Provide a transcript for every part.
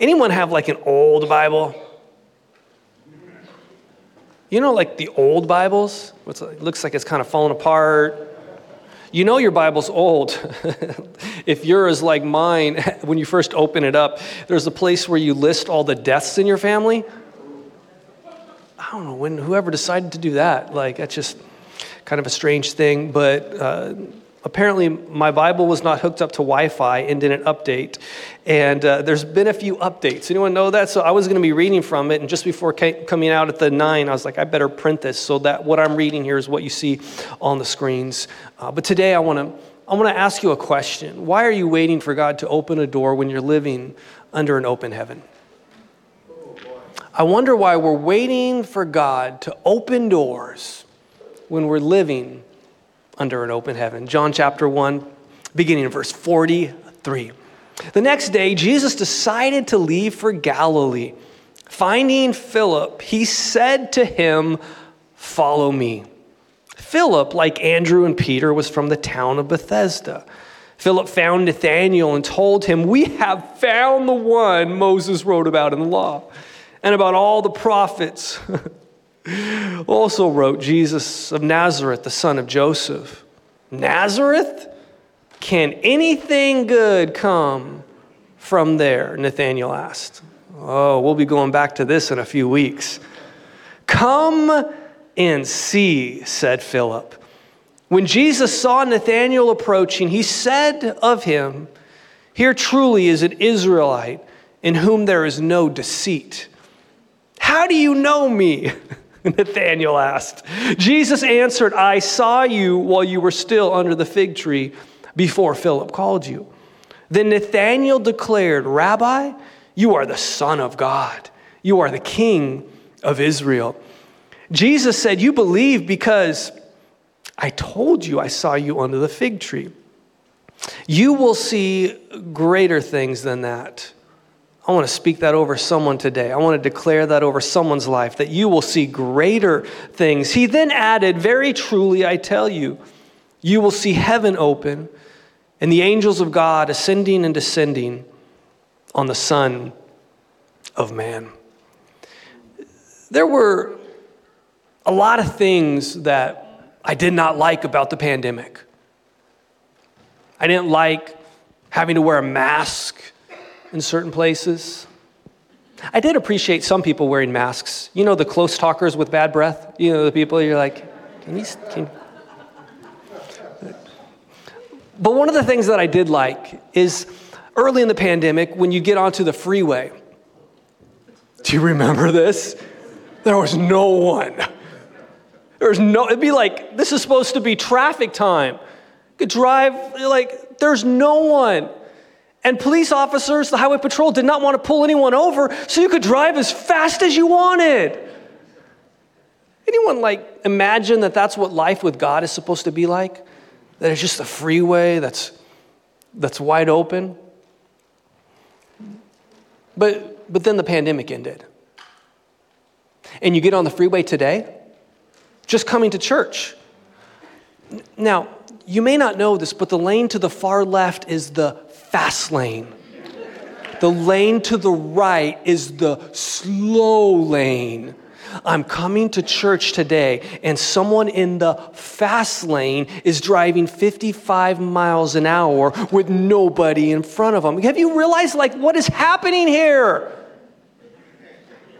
Anyone have like an old Bible? You know, like the old Bibles? It looks like it's kind of falling apart. You know your Bible's old. if yours like mine, when you first open it up, there's a place where you list all the deaths in your family. I don't know when whoever decided to do that. Like that's just kind of a strange thing. But uh, apparently my Bible was not hooked up to Wi-Fi and didn't update. And uh, there's been a few updates. Anyone know that? So I was going to be reading from it, and just before coming out at the nine, I was like, I better print this so that what I'm reading here is what you see on the screens. Uh, but today I want to I want to ask you a question. Why are you waiting for God to open a door when you're living under an open heaven? I wonder why we're waiting for God to open doors when we're living under an open heaven. John chapter 1, beginning in verse 43. The next day, Jesus decided to leave for Galilee. Finding Philip, he said to him, Follow me. Philip, like Andrew and Peter, was from the town of Bethsaida. Philip found Nathanael and told him, We have found the one Moses wrote about in the law and about all the prophets. also wrote Jesus of Nazareth, the son of Joseph. Nazareth? Can anything good come from there? Nathanael asked. Oh, we'll be going back to this in a few weeks. Come and see, said Philip. When Jesus saw Nathanael approaching, he said of him, Here truly is an Israelite in whom there is no deceit. How do you know me? Nathanael asked. Jesus answered, I saw you while you were still under the fig tree before Philip called you. Then Nathanael declared, Rabbi, you are the Son of God. You are the King of Israel. Jesus said, You believe because I told you I saw you under the fig tree. You will see greater things than that. I want to speak that over someone today. I want to declare that over someone's life, that you will see greater things. He then added, Very truly, I tell you, you will see heaven open and the angels of God ascending and descending on the Son of Man. There were a lot of things that I did not like about the pandemic. I didn't like having to wear a mask in certain places. I did appreciate some people wearing masks. You know, the close talkers with bad breath? You know, the people you're like, can you. Can... But one of the things that I did like is early in the pandemic when you get onto the freeway. Do you remember this? There was no one. There's no, it'd be like, this is supposed to be traffic time. You could drive, like, there's no one. And police officers, the highway patrol, did not want to pull anyone over, so you could drive as fast as you wanted. Anyone like imagine that that's what life with God is supposed to be like? That it's just a freeway that's that's wide open. But but then the pandemic ended. And you get on the freeway today, just coming to church. Now, you may not know this, but the lane to the far left is the fast lane. The lane to the right is the slow lane. I'm coming to church today, and someone in the fast lane is driving 55 miles an hour with nobody in front of them. Have you realized, like, what is happening here?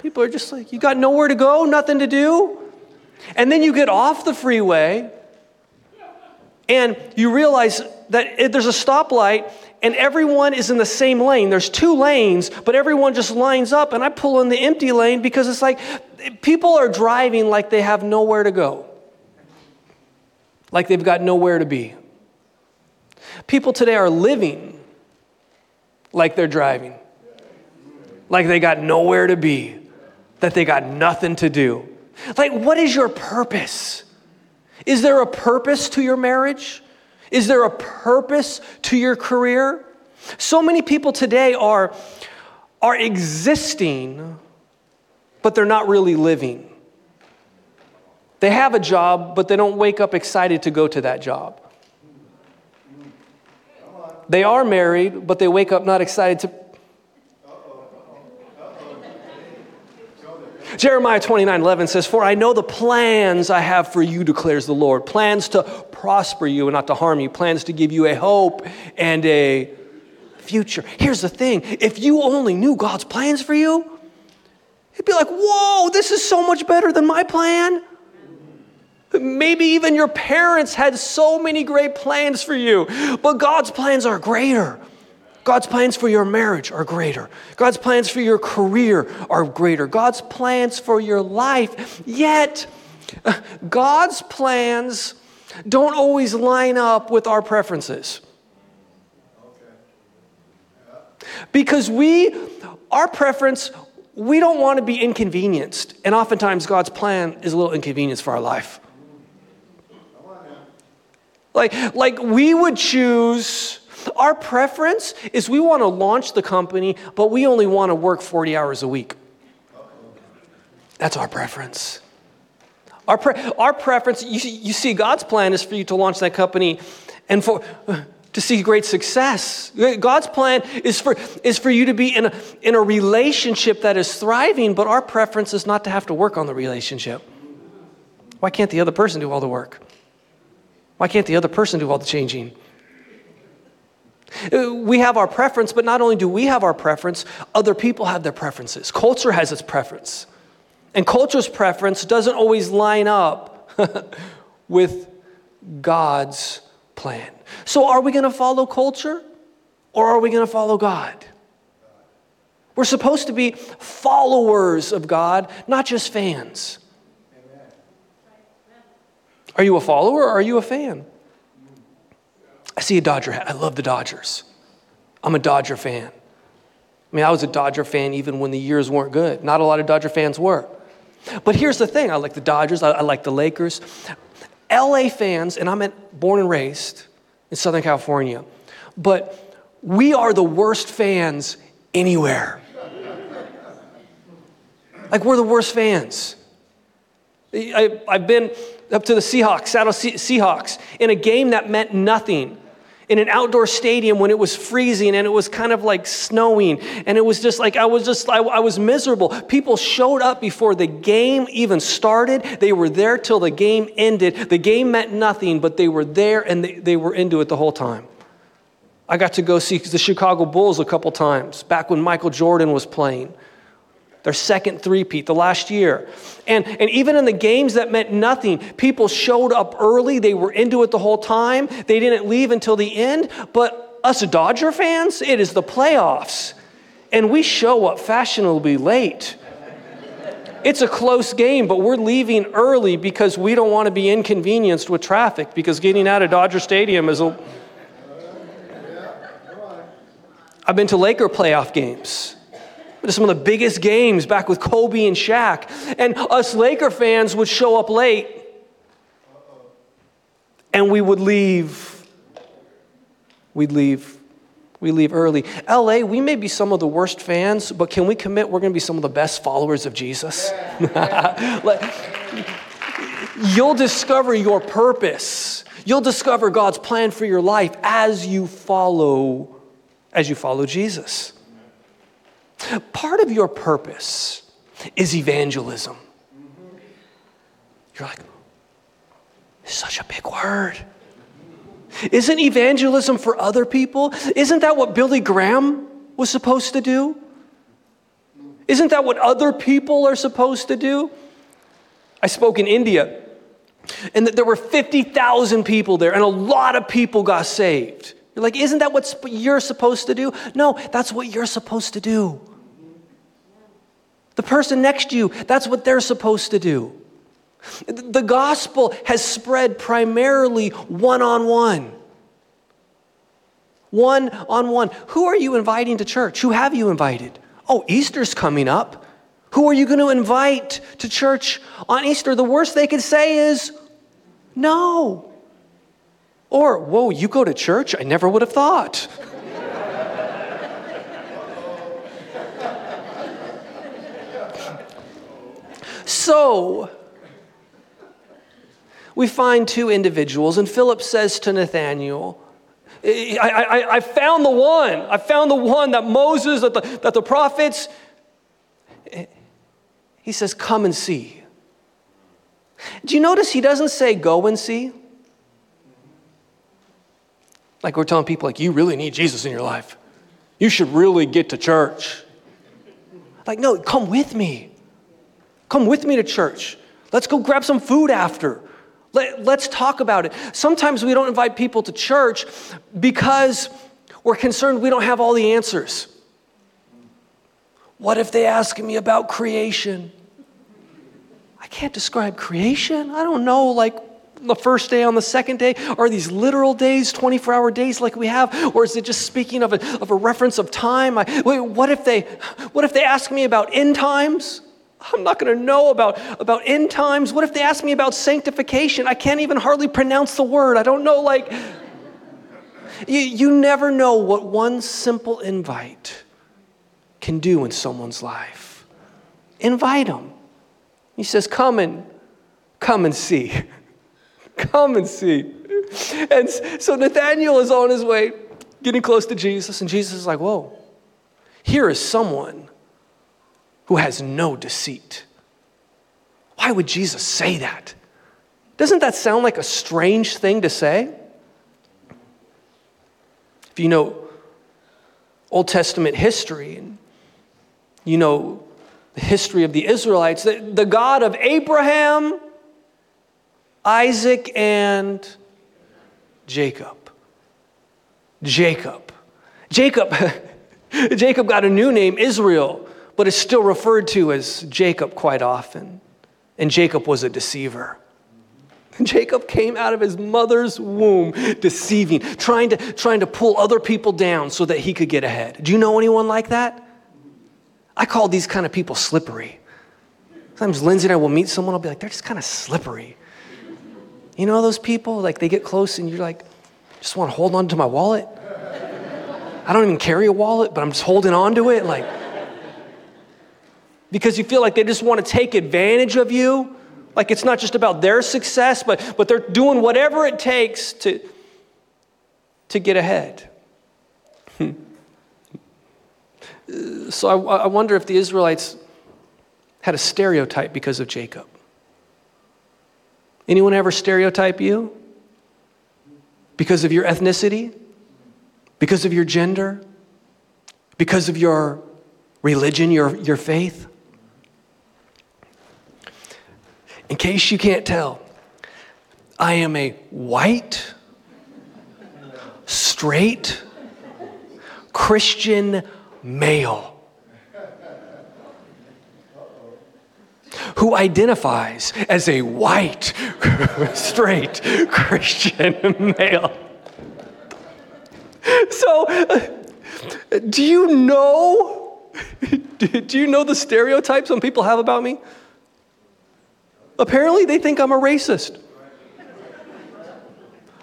People are just like, you got nowhere to go, nothing to do. And then you get off the freeway, and you realize that there's a stoplight and everyone is in the same lane. There's two lanes, but everyone just lines up, and I pull in the empty lane because it's like people are driving like they have nowhere to go, like they've got nowhere to be. People today are living like they're driving, like they got nowhere to be, that they got nothing to do. Like, what is your purpose? Is there a purpose to your marriage? Is there a purpose to your career? So many people today are, are existing, but they're not really living. They have a job, but they don't wake up excited to go to that job. They are married, but they wake up not excited to. Jeremiah 29 11 says, For I know the plans I have for you, declares the Lord. Plans to prosper you and not to harm you, plans to give you a hope and a future. Here's the thing if you only knew God's plans for you, you'd be like, Whoa, this is so much better than my plan. Maybe even your parents had so many great plans for you, but God's plans are greater. God's plans for your marriage are greater. God's plans for your career are greater. God's plans for your life. Yet, God's plans don't always line up with our preferences. Because we, our preference, we don't want to be inconvenienced. And oftentimes, God's plan is a little inconvenience for our life. Like, like we would choose our preference is we want to launch the company, but we only want to work 40 hours a week. That's our preference. Our, pre- our preference, you, you see, God's plan is for you to launch that company and for, to see great success. God's plan is for, is for you to be in a, in a relationship that is thriving, but our preference is not to have to work on the relationship. Why can't the other person do all the work? Why can't the other person do all the changing? Uh, we have our preference, but not only do we have our preference, other people have their preferences. Culture has its preference. And culture's preference doesn't always line up with God's plan. So, are we going to follow culture or are we going to follow God? We're supposed to be followers of God, not just fans. Are you a follower or are you a fan? I see a Dodger hat. I love the Dodgers. I'm a Dodger fan. I mean, I was a Dodger fan even when the years weren't good. Not a lot of Dodger fans were. But here's the thing I like the Dodgers, I, I like the Lakers. LA fans, and I'm at, born and raised in Southern California, but we are the worst fans anywhere. like, we're the worst fans. I, have been up to the Seahawks, Seattle Seahawks, in a game that meant nothing in an outdoor stadium when it was freezing and it was kind of like snowing. And it was just like i was just I, I, was miserable. People showed up before the game even started. They were there till the game ended. The game meant nothing but they were there and they, they were into it the whole time. I got to go see the chicago bulls a couple times back when michael jordan was playing their second three-peat, the last year. And, and even in the games that meant nothing, people showed up early. They were into it the whole time. They didn't leave until the end. But us Dodger fans, it is the playoffs. And we show up fashionably late. It's a close game, but we're leaving early because we don't want to be inconvenienced with traffic because getting out of Dodger Stadium is a. I've been to Laker playoff games to some of the biggest games back with Kobe and Shaq. And us Laker fans would show up late and we would leave. We'd leave. We leave early. LA, we may be some of the worst fans, but can we commit we're going to be some of the best followers of Jesus? You'll discover your purpose. You'll discover God's plan for your life as you follow as you follow Jesus. Part of your purpose is evangelism. You're like, such a big word. Isn't evangelism for other people? Isn't that what Billy Graham was supposed to do? Isn't that what other people are supposed to do? I spoke in India, and there were 50,000 people there, and a lot of people got saved. You're like, isn't that what you're supposed to do? No, that's what you're supposed to do. The person next to you, that's what they're supposed to do. The gospel has spread primarily one on one. One on one. Who are you inviting to church? Who have you invited? Oh, Easter's coming up. Who are you going to invite to church on Easter? The worst they could say is no. Or, whoa, you go to church? I never would have thought. So, we find two individuals, and Philip says to Nathanael, I, I, I, found the one. I found the one that Moses, that the, that the prophets. He says, Come and see. Do you notice he doesn't say, Go and see? Like we're telling people, like, you really need Jesus in your life. You should really get to church. Like, no, come with me. Come with me to church. Let's go grab some food after. Let, us talk about it. Sometimes we don't invite people to church because we're concerned we don't have all the answers. What if they ask me about creation? I can't describe creation. I don't know, like, the first day on the second day? Are these literal days, 24 hour days like we have? Or is it just speaking of a, of a reference of time? I, wait, what if they, what if they ask me about end times? I'm not going to know about, about end times. What if they ask me about sanctification? I can't even hardly pronounce the word. I don't know, like, you, you never know what one simple invite can do in someone's life. Invite them. He says, Come and come and see. come and see. And so Nathanael is on his way, getting close to Jesus, and Jesus is like, Whoa, here is someone who has no deceit. Why would Jesus say that? Doesn't that sound like a strange thing to say? If you know Old Testament history and you know the history of the Israelites, the, the God of Abraham, Isaac, and Jacob. Jacob. Jacob. Jacob got a new name, Israel but is still referred to as Jacob quite often. And Jacob was a deceiver. Jacob came out of his mother's womb deceiving, trying to, trying to pull other people down so that he could get ahead. Do you know anyone like that? I call these kind of people slippery. Sometimes Lindsay and I will meet someone, I'll be like, they're just kind of slippery. You know those people? Like they get close and you're like, just want to hold on to my wallet. I don't even carry a wallet, but I'm just holding on to it. Like, because you feel like they just want to take advantage of you. Like it's not just about their success, but, but they're doing whatever it takes to, to get ahead. Hmm. so I, I wonder if the Israelites had a stereotype because of Jacob. Anyone ever stereotype you? Because of your ethnicity? Because of your gender? Because of your religion, your, your faith? In case you can't tell, I am a white, straight, Christian male who identifies as a white, straight Christian male. So, uh, do you know? Do you know the stereotypes some people have about me? Apparently, they think I'm a racist.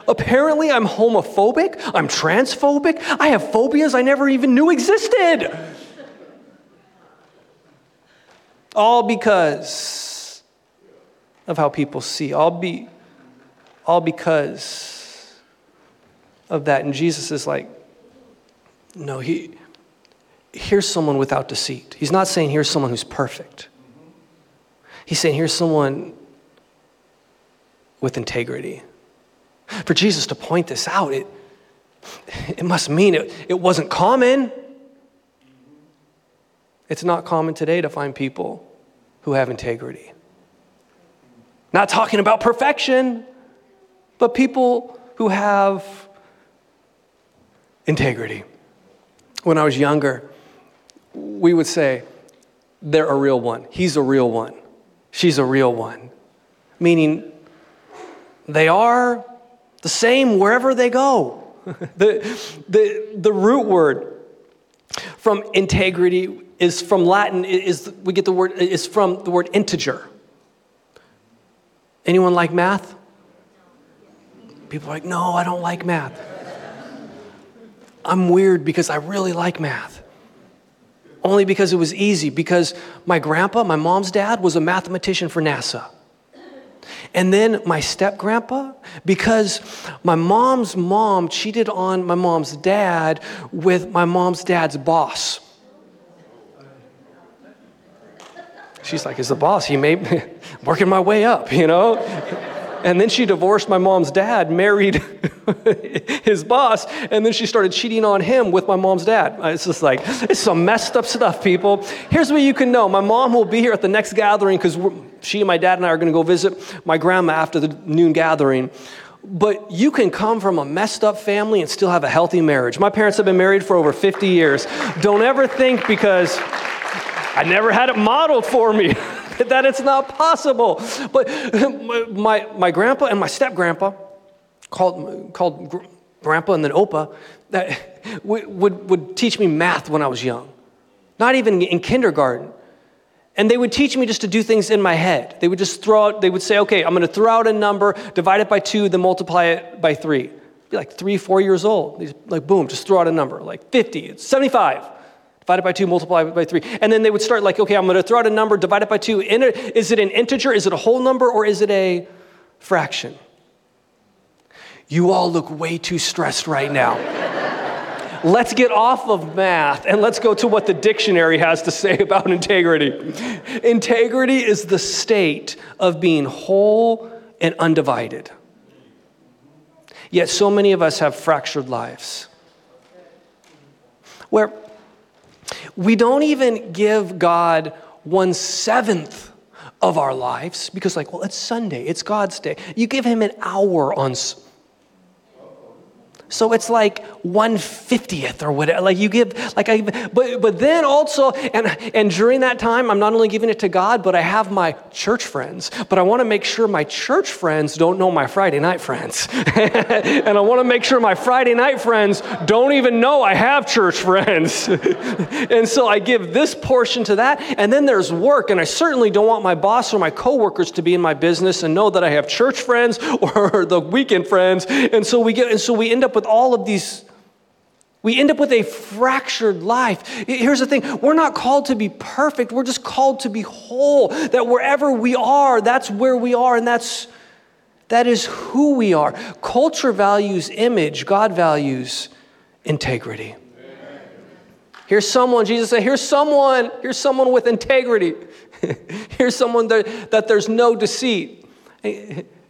Apparently, I'm homophobic, I'm transphobic, I have phobias I never even knew existed. All because of how people see. All, be, all because of that. And Jesus is like, no, he, here's someone without deceit. He's not saying here's someone who's perfect. He's saying, here's someone with integrity. For Jesus to point this out, it, it must mean it, it wasn't common. It's not common today to find people who have integrity. Not talking about perfection, but people who have integrity. When I was younger, we would say, they're a real one. He's a real one she's a real one. Meaning, they are the same wherever they go. the, the, the root word from integrity is from Latin, is, we get the word, is from the word integer. Anyone like math? People are like, no, I don't like math. I'm weird because I really like math only because it was easy, because my grandpa, my mom's dad, was a mathematician for NASA. And then my step grandpa, because my mom's mom cheated on my mom's dad with my mom's dad's boss. She's like, Is the boss? He may working my way up, you know? And then she divorced my mom's dad, married his boss, and then she started cheating on him with my mom's dad. Uh, it's just like, it's some messed up stuff, people. Here's what you can know my mom will be here at the next gathering because she and my dad and I are going to go visit my grandma after the noon gathering. But you can come from a messed up family and still have a healthy marriage. My parents have been married for over 50 years. Don't ever think because I never had it modeled for me. that it's not possible. But my, my grandpa and my step grandpa, called, called grandpa and then Opa, that would, would teach me math when I was young, not even in kindergarten. And they would teach me just to do things in my head. They would just throw out, they would say, okay, I'm going to throw out a number, divide it by two, then multiply it by three. Be like three, four years old. Like, boom, just throw out a number, like 50, it's 75 divide it by two, multiply it by three. And then they would start like, okay, I'm going to throw out a number, divide it by two. Is it an integer? Is it a whole number? Or is it a fraction? You all look way too stressed right now. let's get off of math and let's go to what the dictionary has to say about integrity. Integrity is the state of being whole and undivided. Yet so many of us have fractured lives where we don't even give God one seventh of our lives because, like, well, it's Sunday, it's God's day. You give Him an hour on so it's like 150th or whatever. Like you give, like I, but, but then also, and, and during that time, I'm not only giving it to God, but I have my church friends. But I want to make sure my church friends don't know my Friday night friends. and I want to make sure my Friday night friends don't even know I have church friends. and so I give this portion to that. And then there's work. And I certainly don't want my boss or my coworkers to be in my business and know that I have church friends or the weekend friends. And so we get, and so we end up with all of these we end up with a fractured life. Here's the thing we're not called to be perfect, we're just called to be whole. That wherever we are, that's where we are, and that's that is who we are. Culture values image, God values integrity. Here's someone, Jesus said, here's someone, here's someone with integrity. here's someone that, that there's no deceit.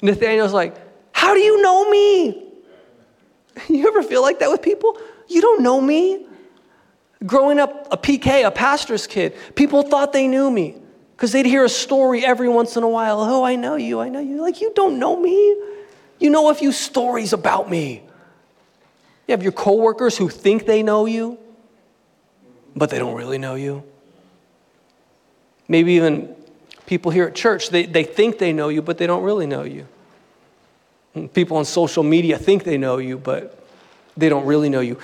Nathanael's like, How do you know me? You ever feel like that with people? You don't know me. Growing up a PK, a pastor's kid, people thought they knew me because they'd hear a story every once in a while. Oh, I know you, I know you. Like, you don't know me. You know a few stories about me. You have your coworkers who think they know you, but they don't really know you. Maybe even people here at church, they, they think they know you, but they don't really know you. People on social media think they know you, but they don't really know you.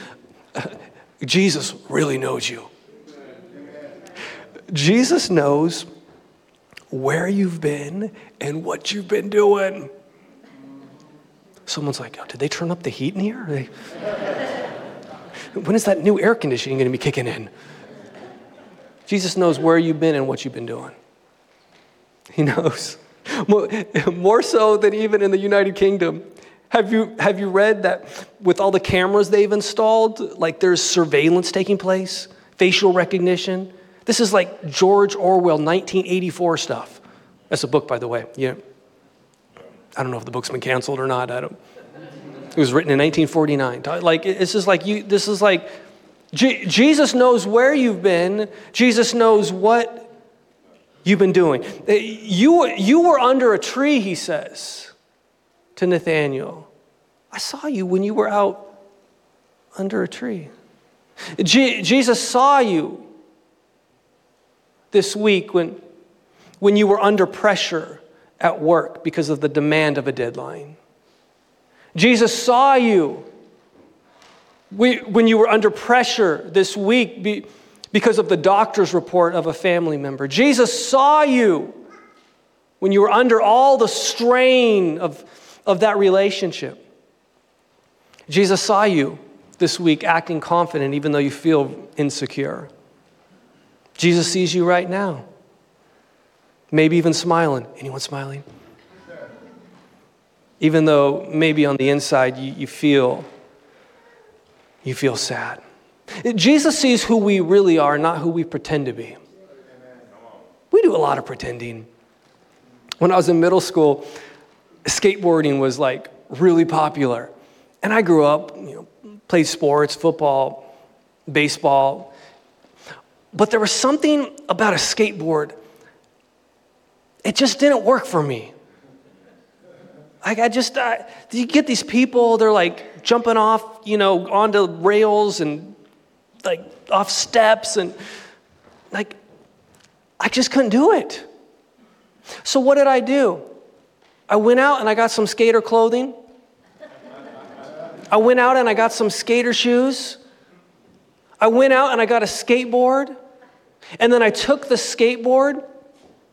Jesus really knows you. Jesus knows where you've been and what you've been doing. Someone's like, oh, did they turn up the heat in here? They... when is that new air conditioning going to be kicking in? Jesus knows where you've been and what you've been doing. He knows. More, so than even in the United Kingdom. Have you, have you read that with all the cameras they've installed, like there's surveillance taking place, facial recognition? This is like George Orwell 1984 stuff. That's a book, by the way. Yeah. I don't know if the book's been canceled or not. I don't. It was written in 1949. Like, it's just like you, this is like, Jesus knows where you've been. Jesus knows what you've been doing. Uh, you, you were under a tree, he says to Nathanael. I saw you when you were out under a tree. Je- Jesus saw you this week when, when you were under pressure at work because of the demand of a deadline. Jesus saw you when you were under pressure this week because of the doctor's report of a family member. Jesus saw you when you were under all the strain of, of that relationship. Jesus saw you this week acting confident even though you feel insecure. Jesus sees you right now. Maybe even smiling. Anyone smiling? Even though maybe on the inside you, you feel you feel sad. Jesus sees who we really are, not who we pretend to be. We, do a lot of pretending. When I was in middle school, skateboarding was like really popular. And I grew up, you know, played sports, football, baseball. But there was something about a skateboard, it just didn't work for me. Like I just, I, you get these people, they're like jumping off, you know, onto rails and like off steps and like, I just couldn't do it. So what did I do? I went out and I got some skater clothing. I went out and I got some skater shoes. I went out and I got a skateboard. And then I took the skateboard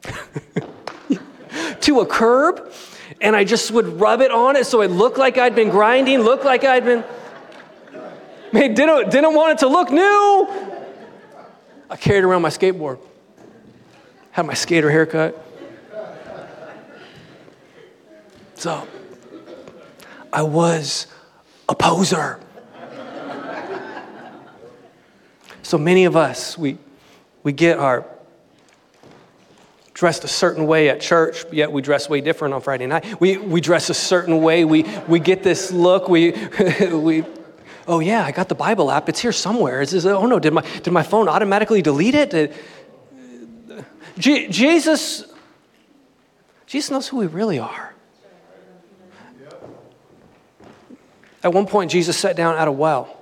to a curb and I just would rub it on it so it looked like I'd been grinding, looked like I'd been. Man, didn't, didn't want it to look new. I carried around my skateboard, had my skater haircut. So, I was a poser. so many of us, we, we get our dressed a certain way at church, yet we dress way different on Friday night. We, we dress a certain way. We, we get this look. We, we, oh yeah, I got the Bible app. It's here somewhere. It's, oh no, did my, did my phone automatically delete it? G- Jesus, Jesus knows who we really are. At one point, Jesus sat down at a well,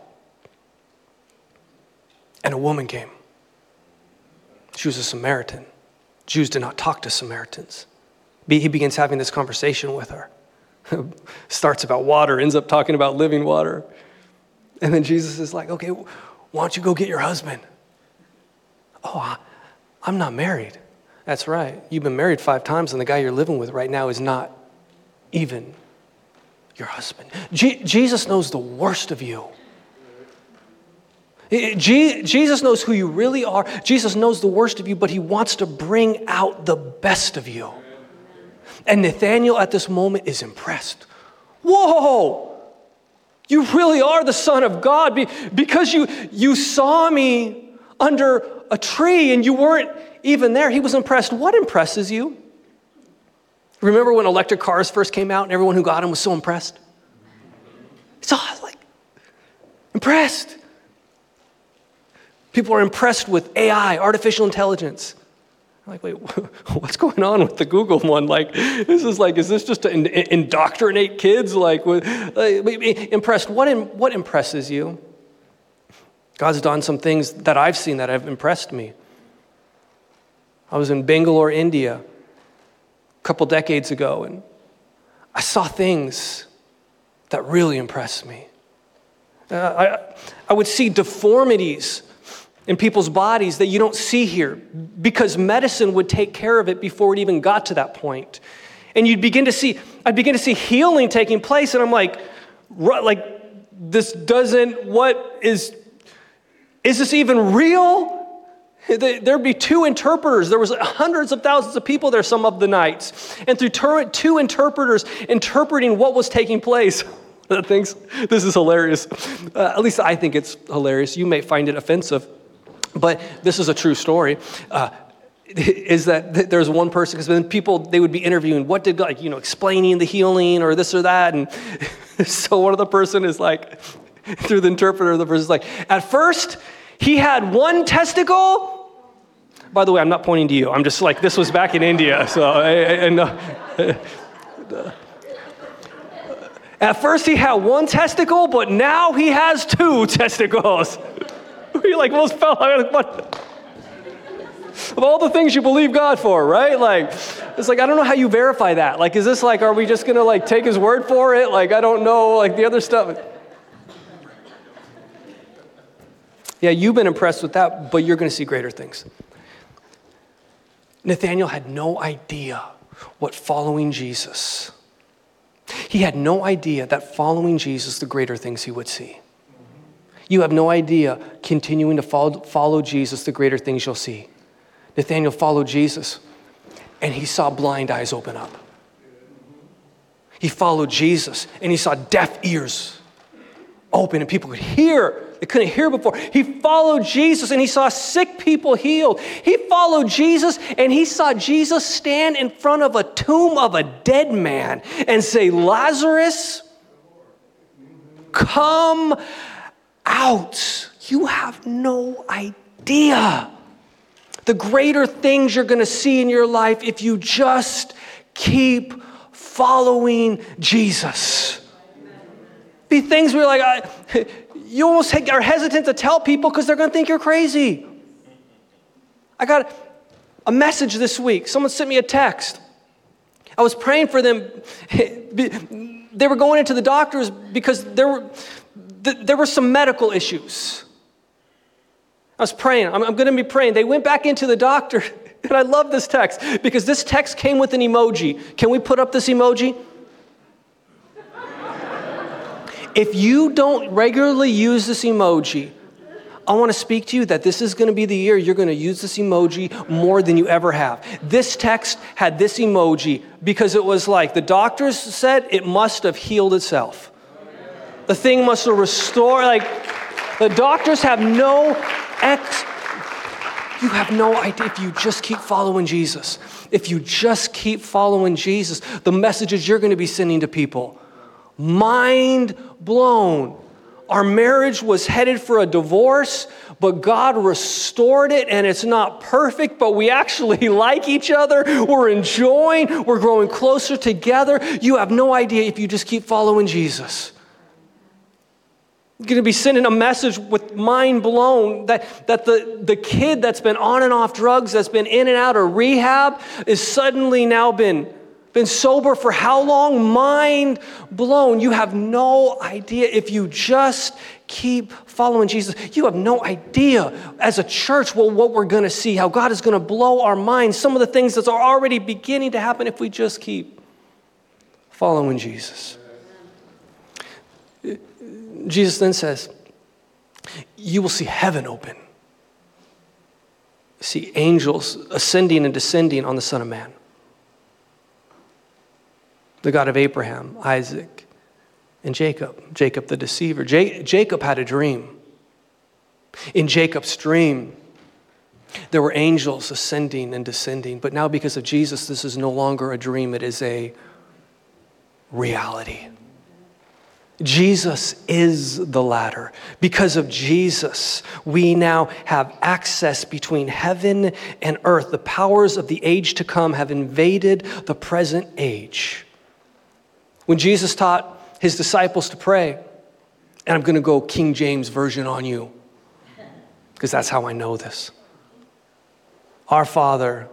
and a woman came. She was a Samaritan. Jews did not talk to Samaritans. He begins having this conversation with her. Starts about water, ends up talking about living water. And then Jesus is like, okay, why don't you go get your husband? Oh, I'm not married. That's right. You've been married five times, and the guy you're living with right now is not even your husband. Jesus knows the worst of you. Jesus knows who you really are. Jesus knows the worst of you, but he wants to bring out the best of you. And Nathanael at this moment is impressed. Whoa! You really are the Son of God because you, you saw me under a tree and you weren't even there. He was impressed. What impresses you? Remember when electric cars first came out and everyone who got them was so impressed? It's all like impressed. People are impressed with AI, artificial intelligence. Like, wait, what's going on with the Google one? Like, this is like, is this just to indoctrinate kids? Like, like impressed. What, in, what impresses you? God's done some things that I've seen that have impressed me. I was in Bangalore, India, a couple decades ago, and I saw things that really impressed me. Uh, I, I would see deformities in people's bodies that you don't see here because medicine would take care of it before it even got to that point. And you'd begin to see, I'd begin to see healing taking place, and I'm like, like, this doesn't, what is, is this even real? There'd be two interpreters. There was hundreds of thousands of people there some of the nights. And through two interpreters interpreting what was taking place, Things, this is hilarious. Uh, at least I think it's hilarious. You may find it offensive. But this is a true story. Uh, is that there's one person because then people they would be interviewing what did God, like you know explaining the healing or this or that and so one of the person is like through the interpreter the person is like at first he had one testicle. By the way i'm not pointing to you. I'm just like this was back in india so and uh, at first he had one testicle but now he has two testicles like most fell out what? Of all the things you believe God for, right? Like, it's like, I don't know how you verify that. Like, is this like, are we just gonna like take his word for it? Like, I don't know, like the other stuff. Yeah, you've been impressed with that, but you're gonna see greater things. Nathanael had no idea what following Jesus. He had no idea that following Jesus, the greater things he would see. You have no idea, continuing to follow, follow Jesus, the greater things you'll see. Nathanael followed Jesus, and he saw blind eyes open up. He followed Jesus, and he saw deaf ears open and people could hear. They couldn't hear before. He followed Jesus and he saw sick people healed. He followed Jesus and he saw Jesus stand in front of a tomb of a dead man and say, Lazarus, come out. You have no idea the greater things you're going to see in your life if you just keep following Jesus. Be things where like, I, you almost are hesitant to tell people because they're going to think you're crazy. I got a message this week. Someone sent me a text. I was praying for them. They were going into the doctors because there were, there were some medical issues. I was praying. I'm, I'm going to be praying. They went back into the doctor, and I love this text because this text came with an emoji. Can we put up this emoji? if you don't regularly use this emoji, I want to speak to you that this is going to be the year you're going to use this emoji more than you ever have. This text had this emoji because it was like the doctors said it must have healed itself. The thing must restore. like, the doctors have no ex. You have no idea if you just keep following Jesus. If you just keep following Jesus, the messages you're going to be sending to people. Mind blown. Our marriage was headed for a divorce, but God restored it, and it's not perfect, but we actually like each other. We're enjoying, we're growing closer together. You have no idea if you just keep following Jesus going to be sending a message with mind blown that, that the, the kid that's been on and off drugs, that's been in and out of rehab, is suddenly now been, been sober for how long? Mind blown. You have no idea if you just keep following Jesus. You have no idea as a church well, what we're going to see, how God is going to blow our minds, some of the things that are already beginning to happen if we just keep following Jesus. Jesus then says, You will see heaven open. See angels ascending and descending on the Son of Man. The God of Abraham, Isaac, and Jacob. Jacob the deceiver. J- Jacob had a dream. In Jacob's dream, there were angels ascending and descending. But now, because of Jesus, this is no longer a dream, it is a reality. Jesus is the ladder. Because of Jesus, we now have access between heaven and earth. The powers of the age to come have invaded the present age. When Jesus taught his disciples to pray, and I'm going to go King James Version on you, because that's how I know this. Our Father,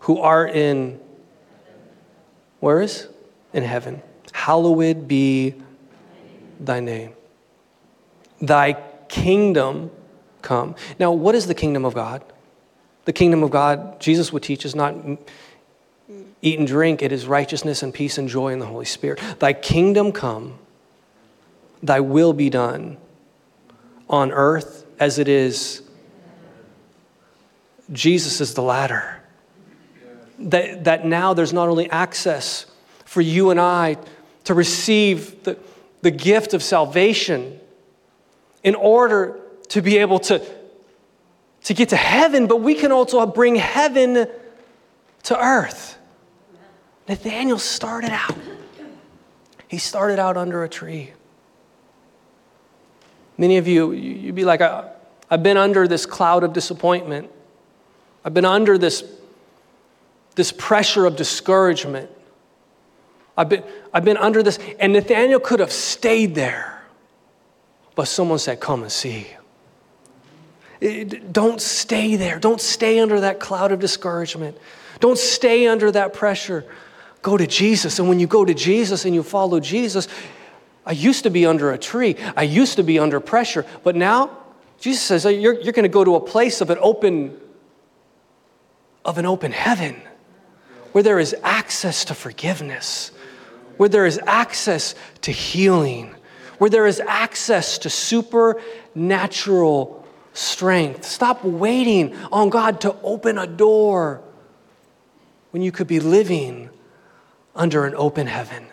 who art in, where is? In heaven hallowed be thy name. Thy kingdom come. Now, what is the kingdom of God? The kingdom of God, Jesus would teach, is not eat and drink, it is righteousness and peace and joy in the Holy Spirit. Thy kingdom come, thy will be done on earth as it is. Jesus is the ladder. That, that now there's not only access for you and I to receive the, the gift of salvation in order to be able to, to get to heaven, but we can also bring heaven to earth. Nathanael started out. He started out under a tree. Many of you, you'd be like, I've been under this cloud of disappointment. I've been under this, this pressure of discouragement. I've been, I've been under this. And Nathanael could have stayed there. But someone said, Come and see. Don't stay there. Don't stay under that cloud of discouragement. Don't stay under that pressure. Go to Jesus. And when you go to Jesus and you follow Jesus, I used to be under a tree, I used to be under pressure, but now Jesus says uh, you're, you're going to go to a place of an open of an open heaven where there is access to forgiveness where there is access to healing, where there is access to supernatural strength. Stop waiting on God to open a door when you could be living under an open heaven.